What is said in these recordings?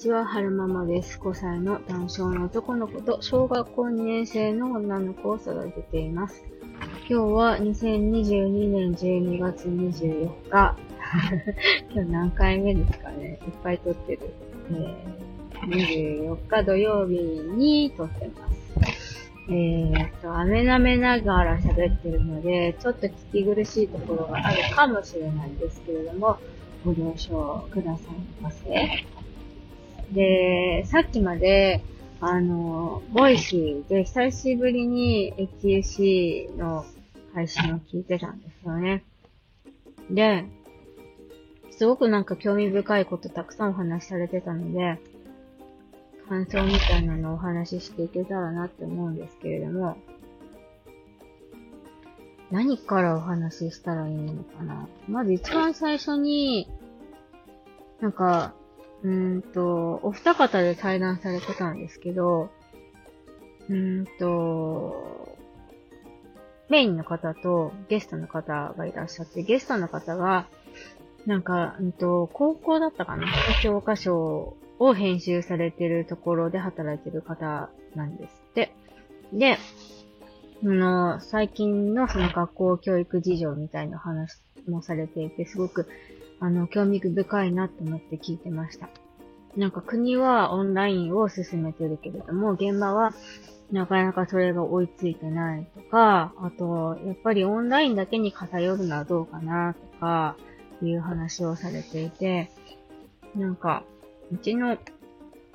ちは、はるままです。5歳の男性の男の子と小学校2年生の女の子を育てています。今日は2022年12月24日。今日何回目ですかねいっぱい撮ってる。えー、24日土曜日に撮ってます。えーっと、飴舐めながら喋ってるので、ちょっと聞き苦しいところがあるかもしれないんですけれども、ご了承くださいませ。で、さっきまで、あの、 Voicy で久しぶりに HUC の配信を聞いてたんですよね。で、すごくなんか興味深いことたくさんお話しされてたので、感想みたいなのをお話ししていけたらなって思うんですけれども、何からお話ししたらいいのかなまず一番最初に、なんか、うんと、お二方で対談されてたんですけど、うんと、メインの方とゲストの方がいらっしゃって、ゲストの方が、なんか、うんと、高校だったかな？教科書を編集されてるところで働いてる方なんですって。で、あの、最近のその学校教育事情みたいな話もされていて、すごく、あの、興味深いなと思って聞いてました。なんか国はオンラインを進めてるけれども、現場はなかなかそれが追いついてないとか、あと、やっぱりオンラインだけに偏るのはどうかなとか、いう話をされていて、なんか、うちの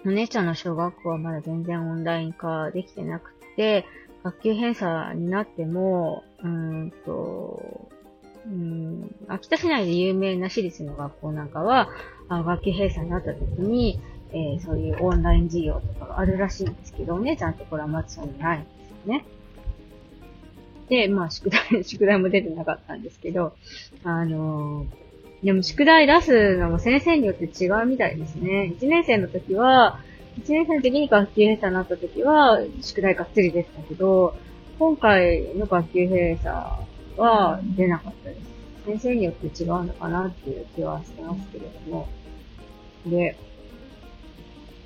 お姉ちゃんの小学校はまだ全然オンライン化できてなくて、学級閉鎖になっても、うーんと、うん、秋田市内で有名な私立の学校なんかは、あ学級閉鎖になった時に、えーそういうオンライン授業とかがあるらしいんですけど、お姉ちゃんのところはまずそういうのないんですよね。で、まあ、宿題、宿題も出てなかったんですけど、あのーでも宿題出すのも先生によって違うみたいですね。1年生の時は、1年生の時に学級閉鎖になった時は、宿題がっつり出てたけど、今回の学級閉鎖は出なかったです。先生によって違うのかなっていう気はしてますけれども。で、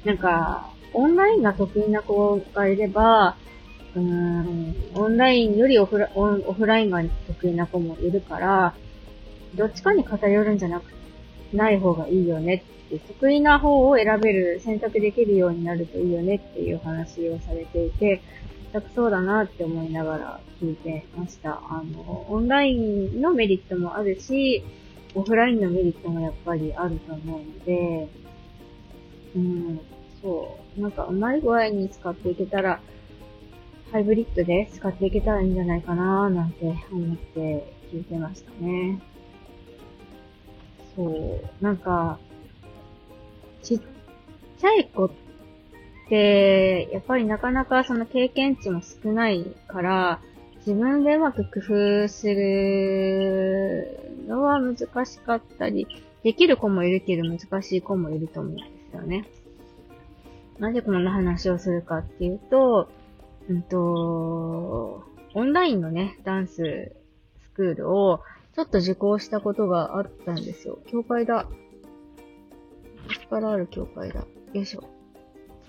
なんか、オンラインが得意な子がいれば、うん、オンラインよりオフラオンオフラインが得意な子もいるから、どっちかに偏るんじゃなく、ない方がいいよねって、得意な方を選べる、選択できるようになるといいよねっていう話をされていて、全くそうだなって思いながら聞いてました。あの、オンラインのメリットもあるし、オフラインのメリットもやっぱりあると思うので、うん、そう。なんかうまい具合に使っていけたら、ハイブリッドで使っていけたらいいんじゃないかななんて思って聞いてましたね。そう。なんか、ちっちゃい子って、やっぱりなかなかその経験値も少ないから、自分でうまく工夫するのは難しかったり、できる子もいるけど難しい子もいると思うんですよね。なぜこんな話をするかっていうと、うんと、オンラインのね、ダンススクールをちょっと受講したことがあったんですよ。教会だ。昔からある教会だ。よいしょ。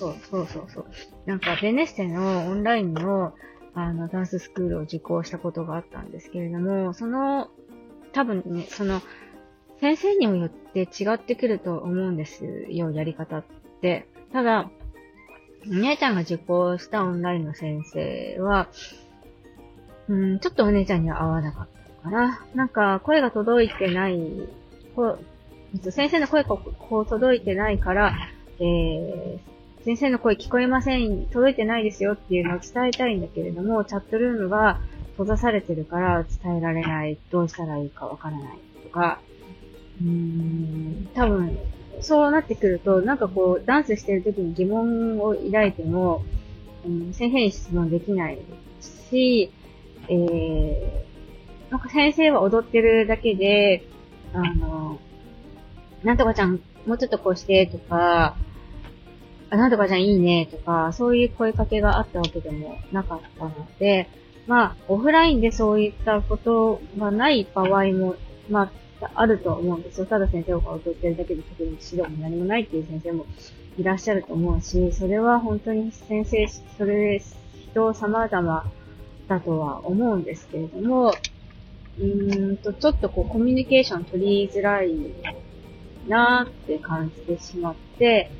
そうそうそうそう。なんか、ベネッセのオンラインの、あの、ダンススクールを受講したことがあったんですけれども、その、多分ね、その、先生にもよって違ってくると思うんですよ、やり方って。ただ、お姉ちゃんが受講したオンラインの先生は、うん、ちょっとお姉ちゃんには合わなかったかな。なんか、声が届いてない、こう先生の声がこう届いてないから、えー、先生の声聞こえません、届いてないですよっていうのを伝えたいんだけれども、チャットルームが閉ざされてるから伝えられない、どうしたらいいかわからないとか、うーん、多分、そうなってくると、なんかこう、ダンスしてる時に疑問を抱いても、うん、先生に質問できないし、えー、なんか先生は踊ってるだけで、あの、なんとかちゃん、もうちょっとこうして、とか、あ、なんとかちゃんいいね、とか、そういう声かけがあったわけでもなかったので、まあ、オフラインでそういったことがない場合も、まあ、あると思うんですよ。ただ先生が踊ってるだけで特に指導も何もないっていう先生もいらっしゃると思うし、それは本当に先生、それ人様々だとは思うんですけれども、うーんと、ちょっとこうコミュニケーション取りづらいなーって感じてしまって、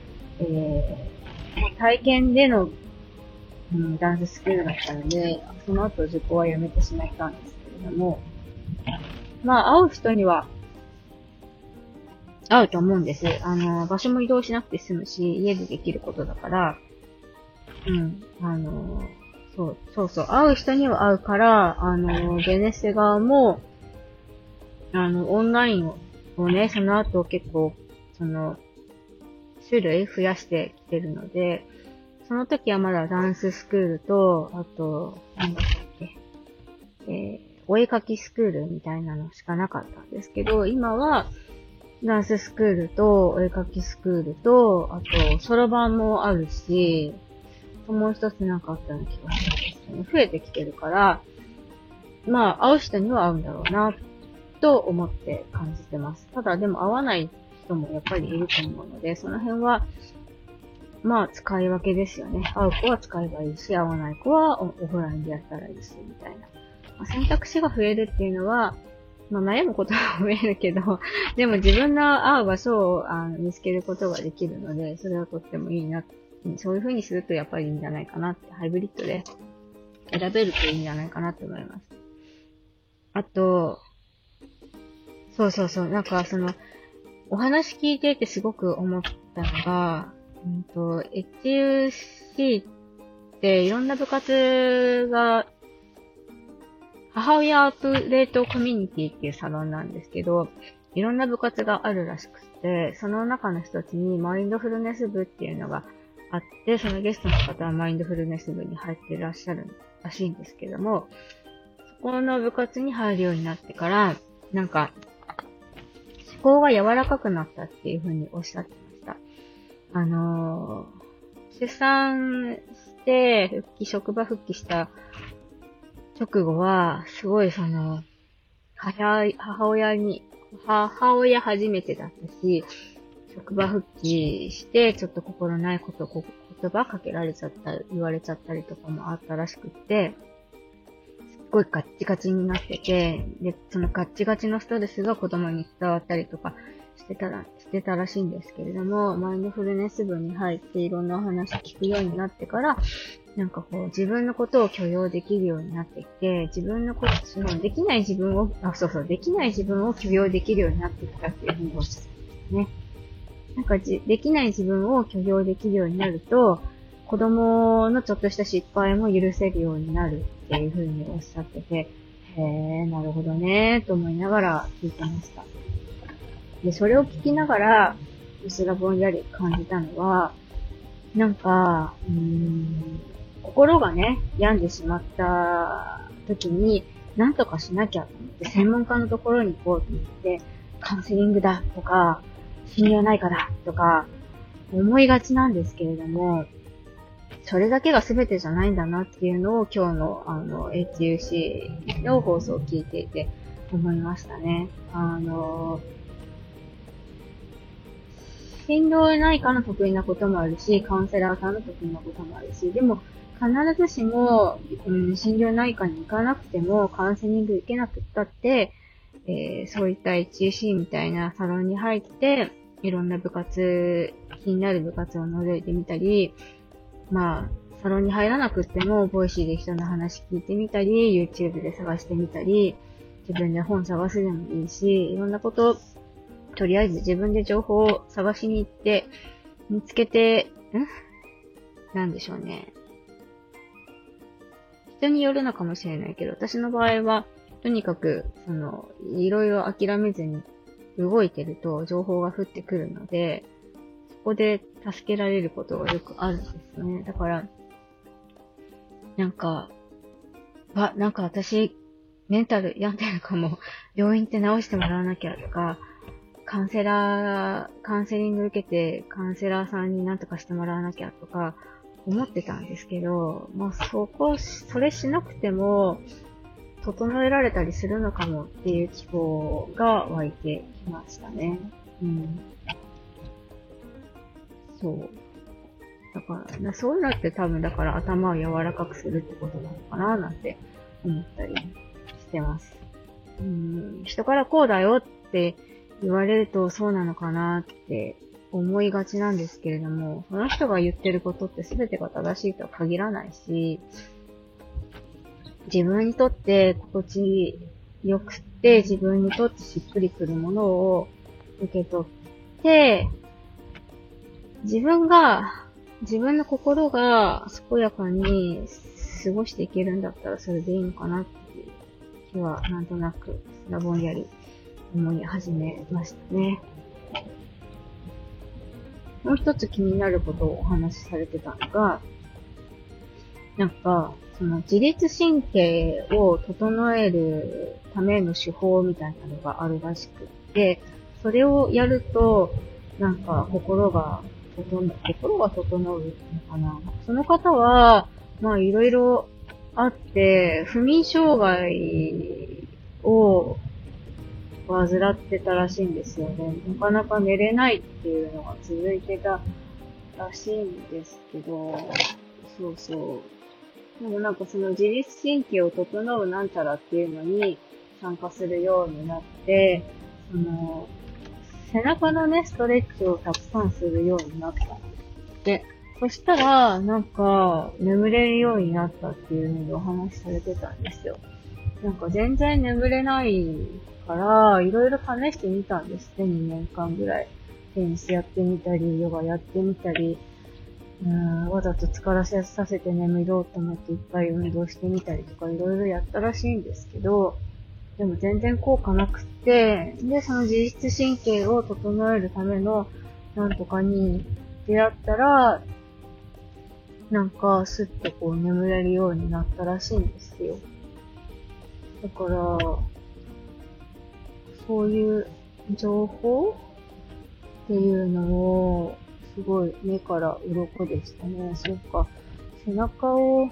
えー、体験での、うん、ダンススクールだったので、その後受講はやめてしまったんですけれども、まあ、会う人には、会うと思うんです。あの、場所も移動しなくて済むし、家でできることだから、うん、あの、そう、そうそう、会う人には会うから、あの、ベネッセ側も、あの、オンラインをね、その後結構、その、種類増やしてきてるので、その時はまだダンススクールと、あと、なんだっけ、えー、お絵かきスクールみたいなのしかなかったんですけど、今は、ダンススクールと、お絵かきスクールと、あと、そろばんもあるし、もう一つなかったような気がするんですけど、増えてきてるから、まあ、会う人には会うんだろうな、と思って感じてます。ただ、でも会わない人もやっぱりいると思うので、その辺は、まあ、使い分けですよね。会う子は使えばいいし、会わない子はオフラインでやったらいいし、みたいな。まあ、選択肢が増えるっていうのは、まあ、悩むことは増えるけど、でも自分の会う場所をあの見つけることができるので、それはとってもいいな。そういう風にするとやっぱりいいんじゃないかなって、ハイブリッドで選べるといいんじゃないかなって思います。あと、そうそうそう、なんかその、お話聞いててすごく思ったのが、うんと、HUC っていろんな部活が母親アップデートコミュニティっていうサロンなんですけど、いろんな部活があるらしくて、その中の一つにマインドフルネス部っていうのがあって、そのゲストの方はマインドフルネス部に入っていらっしゃるらしいんですけども、そこの部活に入るようになってから、なんか、思考が柔らかくなったっていうふうにおっしゃってました。あのー、出産して、復帰、職場復帰した直後は、すごいその、母親に、母親初めてだったし、職場復帰して、ちょっと心ないこと、言葉かけられちゃった、言われちゃったりとかもあったらしくって、ごいガッチガチになってて、で、そのガッチガチのストレスが子供に伝わったりとかしてたら、してたらしいんですけれども、マインドフルネス部に入っていろんなお話聞くようになってから、なんかこう、自分のことを許容できるようになってきて、自分のこと、その、できない自分を、あ、そうそう、できない自分を許容できるようになってきたっていうふうにおっしゃってますね。なんかじ、できない自分を許容できるようになると、子供のちょっとした失敗も許せるようになるっていうふうにおっしゃってて、へえ、なるほどね、と思いながら聞いてました。で、それを聞きながら、私がぼんやり感じたのは、なんか、うーん、心がね、病んでしまった時に、なんとかしなきゃと思って、専門家のところに行こうと思って、カウンセリングだとか、心療内科だとか、思いがちなんですけれども、それだけが全てじゃないんだなっていうのを今日のあの HUC の放送を聞いていて思いましたね。あの、心療内科の得意なこともあるし、カウンセラーさんの得意なこともあるし、でも必ずしも、うん、心療内科に行かなくても、カウンセリング行けなくったって、えー、そういった HUC みたいなサロンに入って、いろんな部活、気になる部活を覗いてみたり、まあ、サロンに入らなくっても、 Voicy で人の話聞いてみたり、YouTube で探してみたり、自分で本探すでもいいし、いろんなこと、とりあえず自分で情報を探しに行って、見つけて、ん？なんでしょうね。人によるのかもしれないけど、私の場合は、とにかく、その、いろいろ諦めずに動いてると情報が降ってくるので、こで助けられることがよくあるんですね。だから、なんか、あ、なんか私、メンタル病んでるかも、病院って治してもらわなきゃとか、カウンセラー、カウンセリング受けて、カウンセラーさんになんとかしてもらわなきゃとか、思ってたんですけど、まあそこ、それしなくても、整えられたりするのかもっていう希望が湧いてきましたね。うん。そう。だから、そういうのって多分だから頭を柔らかくするってことなのかななんて思ったりしてます。うん、人からこうだよって言われるとそうなのかなって思いがちなんですけれども、その人が言ってることって全てが正しいとは限らないし、自分にとって心地よくて自分にとってしっくりくるものを受け取って、自分が、自分の心が健やかに過ごしていけるんだったらそれでいいのかなっていう気はなんとなく、らぼんやり思い始めましたね。もう一つ気になることをお話しされてたのが、なんか、その自律神経を整えるための手法みたいなのがあるらしくって、それをやると、なんか心が整う、心が整うのかな。その方は、まあいろいろあって、不眠障害を患ってたらしいんですよね。なかなか寝れないっていうのが続いてたらしいんですけど、そうそう。でもなんかその自律神経を整うなんちゃらっていうのに参加するようになって、その、背中のね、ストレッチをたくさんするようになったで、そしたら、なんか、眠れるようになったっていうのでお話しされてたんですよ。なんか全然眠れないから、いろいろ試してみたんですね、2年間ぐらい。テニスやってみたり、ヨガやってみたり、うん、わざと疲らせさせて眠ろうと思っていっぱい運動してみたりとかいろいろやったらしいんですけど、でも全然効果なくって、で、その自律神経を整えるためのなんとかに出会ったら、なんかスッてこう眠れるようになったらしいんですよ。だから、そういう情報っていうのを、すごい目から鱗でしたね。そっか。背中を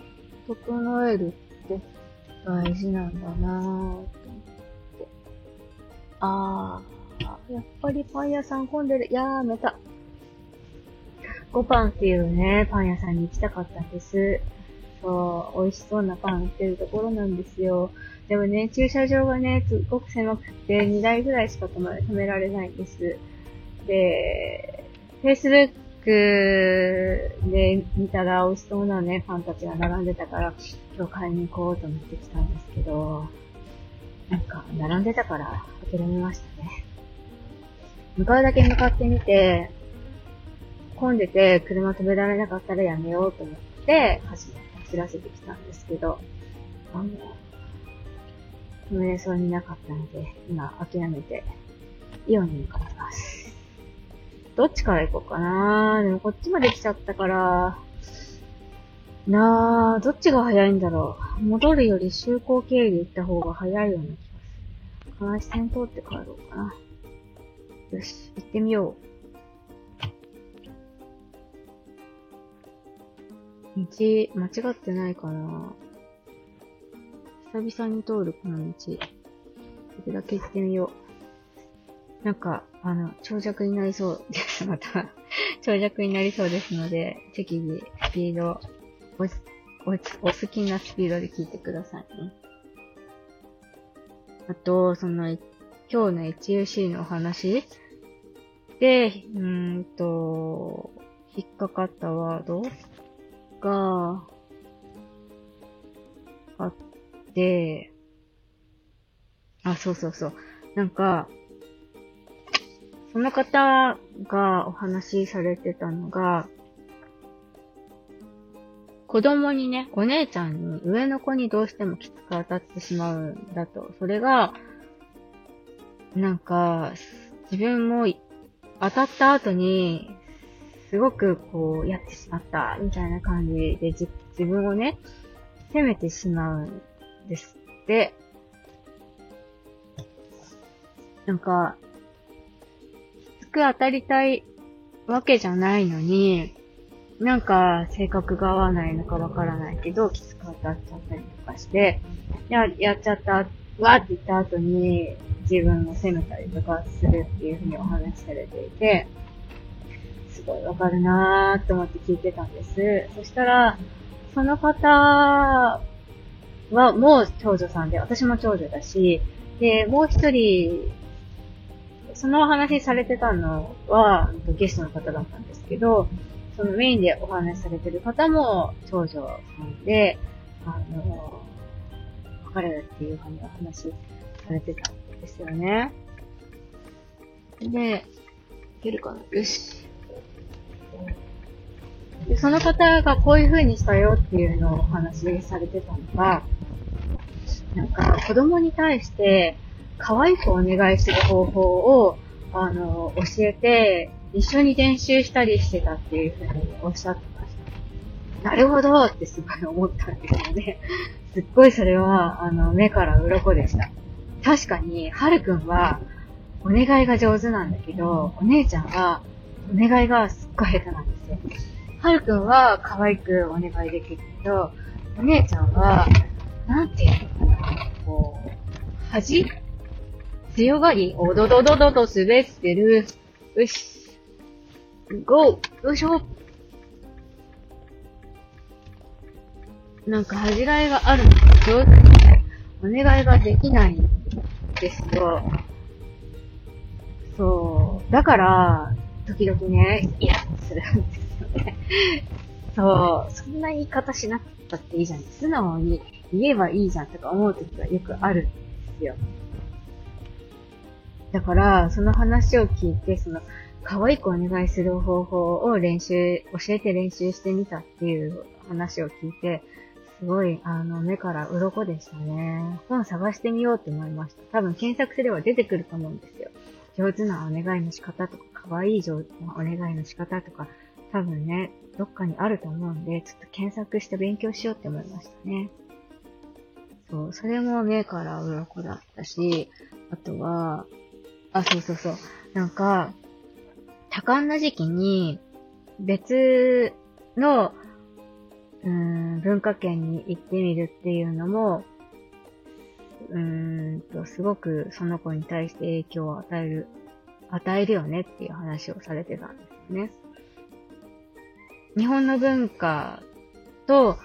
整えるって大事なんだなぁ。あー、やっぱりパン屋さん混んでる。やーめた。ゴパンっていうね、パン屋さんに行きたかったんです。そう、美味しそうなパン売ってるところなんですよ。でもね、駐車場がね、すっごく狭くて、2台ぐらいしか止め止められないんです。で、Facebook で見たら美味しそうなね、パンたちが並んでたから、今日買いに行こうと思ってきたんですけど、なんか、並んでたから諦めましたね。向かうだけ向かってみて、混んでて車止められなかったらやめようと思って、走らせてきたんですけど、あの、止めれそうになかったので、今諦めて、イオンに向かってます。どっちから行こうかなでもこっちまで来ちゃったから、なあ、どっちが早いんだろう。戻るより就航経由で行った方が早いような気がする。川下線通って帰ろうかな。よし、行ってみよう。道、間違ってないかな久々に通るこの道。これだけ行ってみよう。なんか、あの、長尺になりそうです。また長尺になりそうですので、適宜、スピード、お、お、お好きなスピードで聞いてくださいね。あと、その、今日の HUC のお話で、うんと、引っかかったワードが、あっで、あ、そうそうそう。なんか、その方がお話しされてたのが、子供にね、お姉ちゃんに、上の子にどうしてもきつく当たってしまうんだと。それが、なんか、自分も当たった後に、すごくこう、やってしまった、みたいな感じで自分をね、責めてしまうんですって。なんか、きつく当たりたいわけじゃないのに、なんか性格が合わないのかわからないけど、きつく当たっちゃったりとかして、や、やっちゃった、わって言った後に自分を責めたりとかするっていうふうにお話しされていて、すごいわかるなーって思って聞いてたんです。そしたら、その方はもう長女さんで、私も長女だし、で、もう一人、そのお話されてたのは、ゲストの方だったんですけど、そのメインでお話しされてる方も長女さんで、あの、別れるっていう話されてたんですよね。で、いけるかな？よし。で、その方がこういう風にしたよっていうのをお話しされてたのが、なんか子供に対して可愛くお願いする方法を、あの、教えて、一緒に練習したりしてたっていう風におっしゃってました。なるほどってすごい思ったんですよね。すっごいそれは、あの、目から鱗でした。確かに、はるくんは、お願いが上手なんだけど、お姉ちゃんは、お願いがすっごい下手なんですよ。はるくんは可愛くお願いできるけど、お姉ちゃんは、なんていうのかな、こう、恥？強がり、おどどどどと滑ってる。よし。ゴーよいしょなんか恥じらいがあるのか上手にね、お願いができないんですよ。そう。だから、時々ね、イラッとするんですよね。そう。そんな言い方しなくたっていいじゃん。素直に言えばいいじゃんとか思う時はよくあるんですよ。だから、その話を聞いて、その、可愛くお願いする方法を練習、教えて練習してみたっていう話を聞いて、すごい、あの、目から鱗でしたね。本探してみようって思いました。多分検索すれば出てくると思うんですよ。上手なお願いの仕方とか、可愛い上手なお願いの仕方とか、多分ね、どっかにあると思うんで、ちょっと検索して勉強しようって思いましたね。そう、それも目から鱗だったし、あとは、あ、そうそうそう。なんか、多感な時期に、別の、うん、文化圏に行ってみるっていうのも、うんと、すごくその子に対して影響を与える、与えるよねっていう話をされてたんですね。日本の文化と、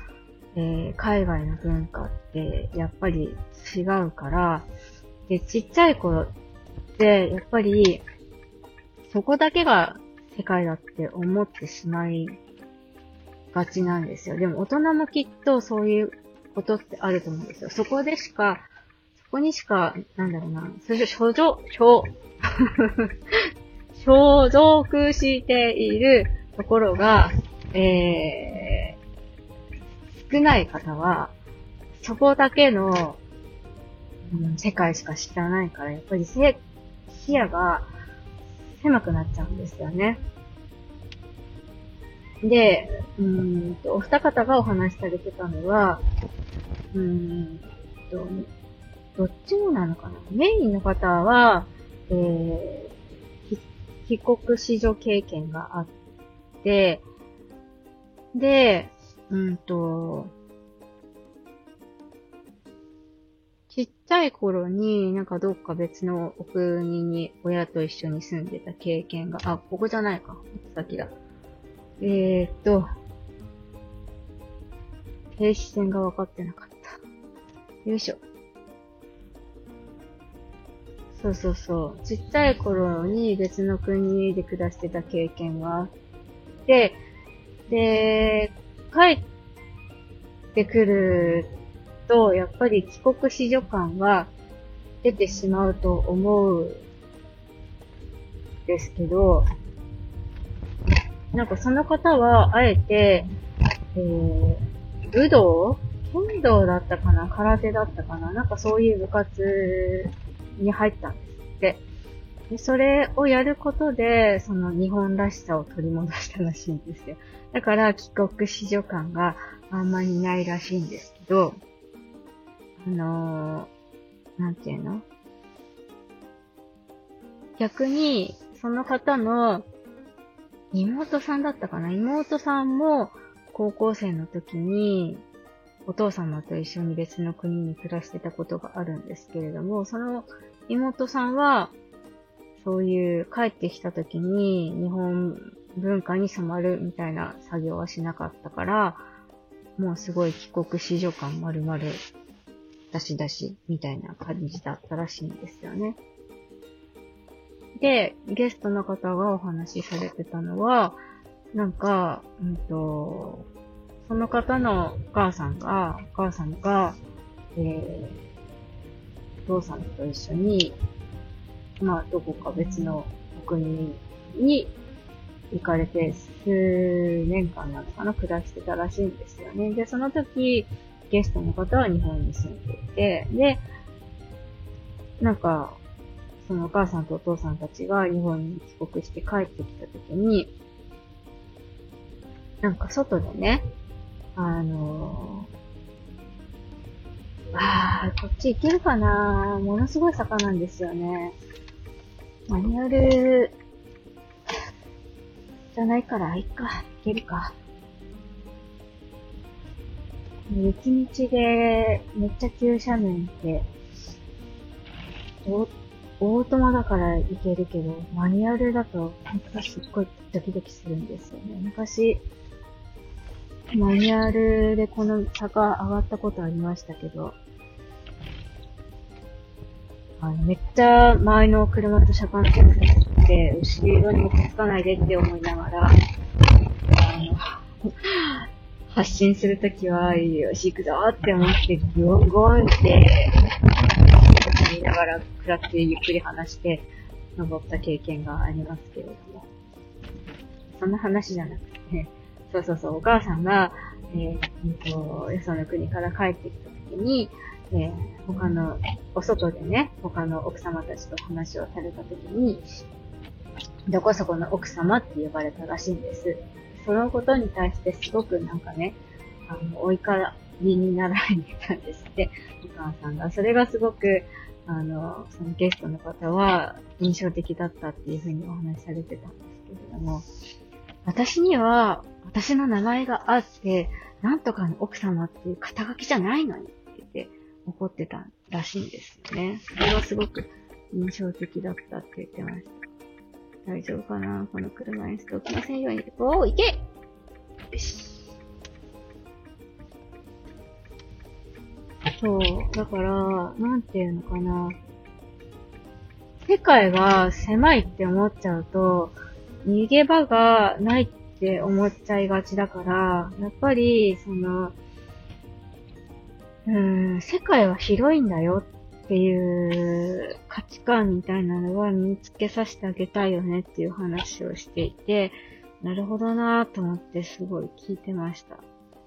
えー、海外の文化ってやっぱり違うから、で、ちっちゃい頃って、やっぱり、そこだけが世界だって思ってしまいがちなんですよ。でも大人もきっとそういうことってあると思うんですよ。そこでしか、そこにしか、なんだろうな、それ所属、所、所属しているところが、えー、少ない方は、そこだけの、うん、世界しか知らないから、やっぱり視野が狭くなっちゃうんですよね。で、うんと、お二方がお話しされてたのは、うんと、どっちもなのかなメインの方は、えー、帰国子女経験があって、で、うんと、ちっちゃい頃になんかどっか別のお国に親と一緒に住んでた経験が、あ、ここじゃないか。先だ。えー、っと、停止線が分かってなかった。よいしょ。そうそうそう。ちっちゃい頃に別の国で暮らしてた経験があって、で、帰ってくると、やっぱり帰国子女感は出てしまうと思うんですけど、なんかその方は、あえて、えー、武道？剣道だったかな？空手だったかな？なんかそういう部活に入ったんですって。で、それをやることで、その日本らしさを取り戻したらしいんですよ。だから帰国子女感があんまりないらしいんですけど、あのー、なんていうの？逆に、その方の妹さんだったかな？妹さんも高校生の時にお父様と一緒に別の国に暮らしてたことがあるんですけれども、その妹さんはそういう帰ってきた時に日本文化に染まるみたいな作業はしなかったから、もうすごい帰国子女感丸々出し出しみたいな感じだったらしいんですよね。で、ゲストの方がお話しされてたのは、なんか、うんと、その方のお母さんが、お母さんが、えー、お父さんと一緒に、まあ、どこか別の国に行かれて、数年間なのかな、暮らしてたらしいんですよね。で、その時、ゲストの方は日本に住んでいて、で、なんか、そのお母さんとお父さんたちが日本に帰国して帰ってきた時に、なんか外でね、あのー、あー、こっち行けるかな？ものすごい坂なんですよね。マニュアル、じゃないから、いっか、行けるか。雪道で、めっちゃ急斜面って、オートマだから行けるけど、マニュアルだと、本当すっごいドキドキするんですよね。昔、マニュアルでこの坂上がったことありましたけど、あの、めっちゃ前の車と車間距離って、後ろにもつかないでって思いながら、あの、発進するときは、よし、行くぞって思って、ゴンゴンって、言いながら、クラッチゆっくり離して、登った経験がありますけれども。そんな話じゃなくて、そうそうそう、お母さんが、えー、と、よその国から帰ってきた時に、えー、他の、お外でね、他の奥様たちと話をされた時に、どこそこの奥様って呼ばれたらしいんです。そのことに対してすごくなんかね、あの、お怒りになられたんですって、お母さんが。それがすごく、あの、そのゲストの方は印象的だったっていうふうにお話しされてたんですけれども、私には私の名前があって、なんとかの奥様っていう肩書きじゃないのにって言って怒ってたらしいんですよね。それはすごく印象的だったって言ってました。大丈夫かな？この車椅子と起きませんように。おー、行けよし。そう。だから、なんていうのかな。世界が狭いって思っちゃうと、逃げ場がないってって思っちゃいがちだから、やっぱり、その、うん、世界は広いんだよっていう価値観みたいなのは身につけさせてあげたいよねっていう話をしていて、なるほどなぁと思ってすごい聞いてました。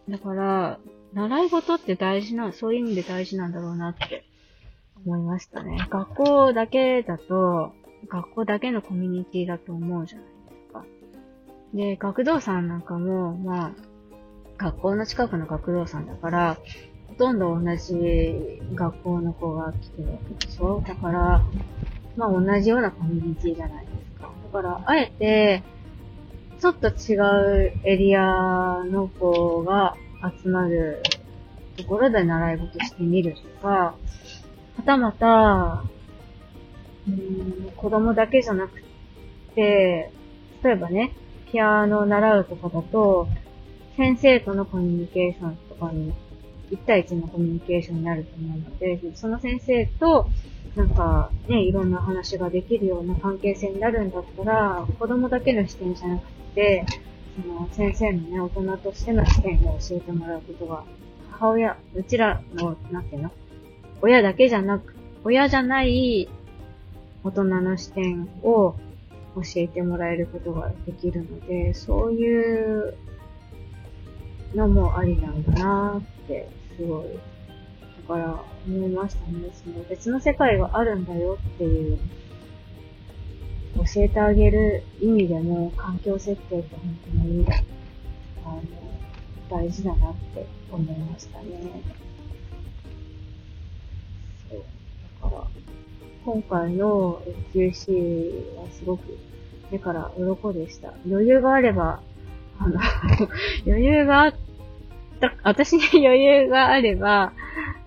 だから、習い事って大事な、そういう意味で大事なんだろうなって思いましたね。学校だけだと、学校だけのコミュニティだと思うじゃないですか。で、学童さんなんかも、まあ、学校の近くの学童さんだから、とんど同じ学校の子が来てるわけでしょだから、まあ同じようなコミュニティじゃないですか。だから、あえて、ちょっと違うエリアの子が集まるところで習い事してみるとか、はたまた、うん、子供だけじゃなくて、例えばね、ピアノを習うとかだと、先生とのコミュニケーションとかに、1対1のコミュニケーションになると思うので、その先生と、なんか、ね、いろんな話ができるような関係性になるんだったら、子供だけの視点じゃなくて、その先生のね、大人としての視点を教えてもらうことが、母親、うちらの、なんていうの？親だけじゃなく、親じゃない大人の視点を教えてもらえることができるので、そういうのもありなんだなって、すごい、だから思いましたね。その別の世界があるんだよっていう、教えてあげる意味でも環境設定って本当に、あの、大事だなって思いましたね。そう。だから、今回の QC はすごく目から鱗でした。余裕があれば、あの 余裕があった、私に余裕があれば、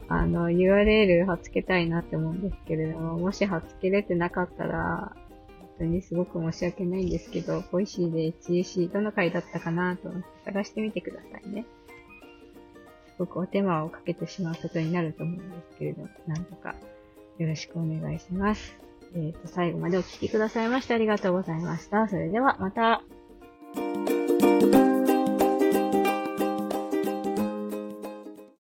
あの、URL 貼っつけたいなって思うんですけれども、もし貼っつけれてなかったら、本当にすごく申し訳ないんですけど、 Voicy で HUC どの回だったかなと思って探してみてくださいね。すごくお手間をかけてしまうことになると思うんですけれども、なんとかよろしくお願いします。えっ、ー、と、最後までお聴きくださいましてありがとうございました。それではまた。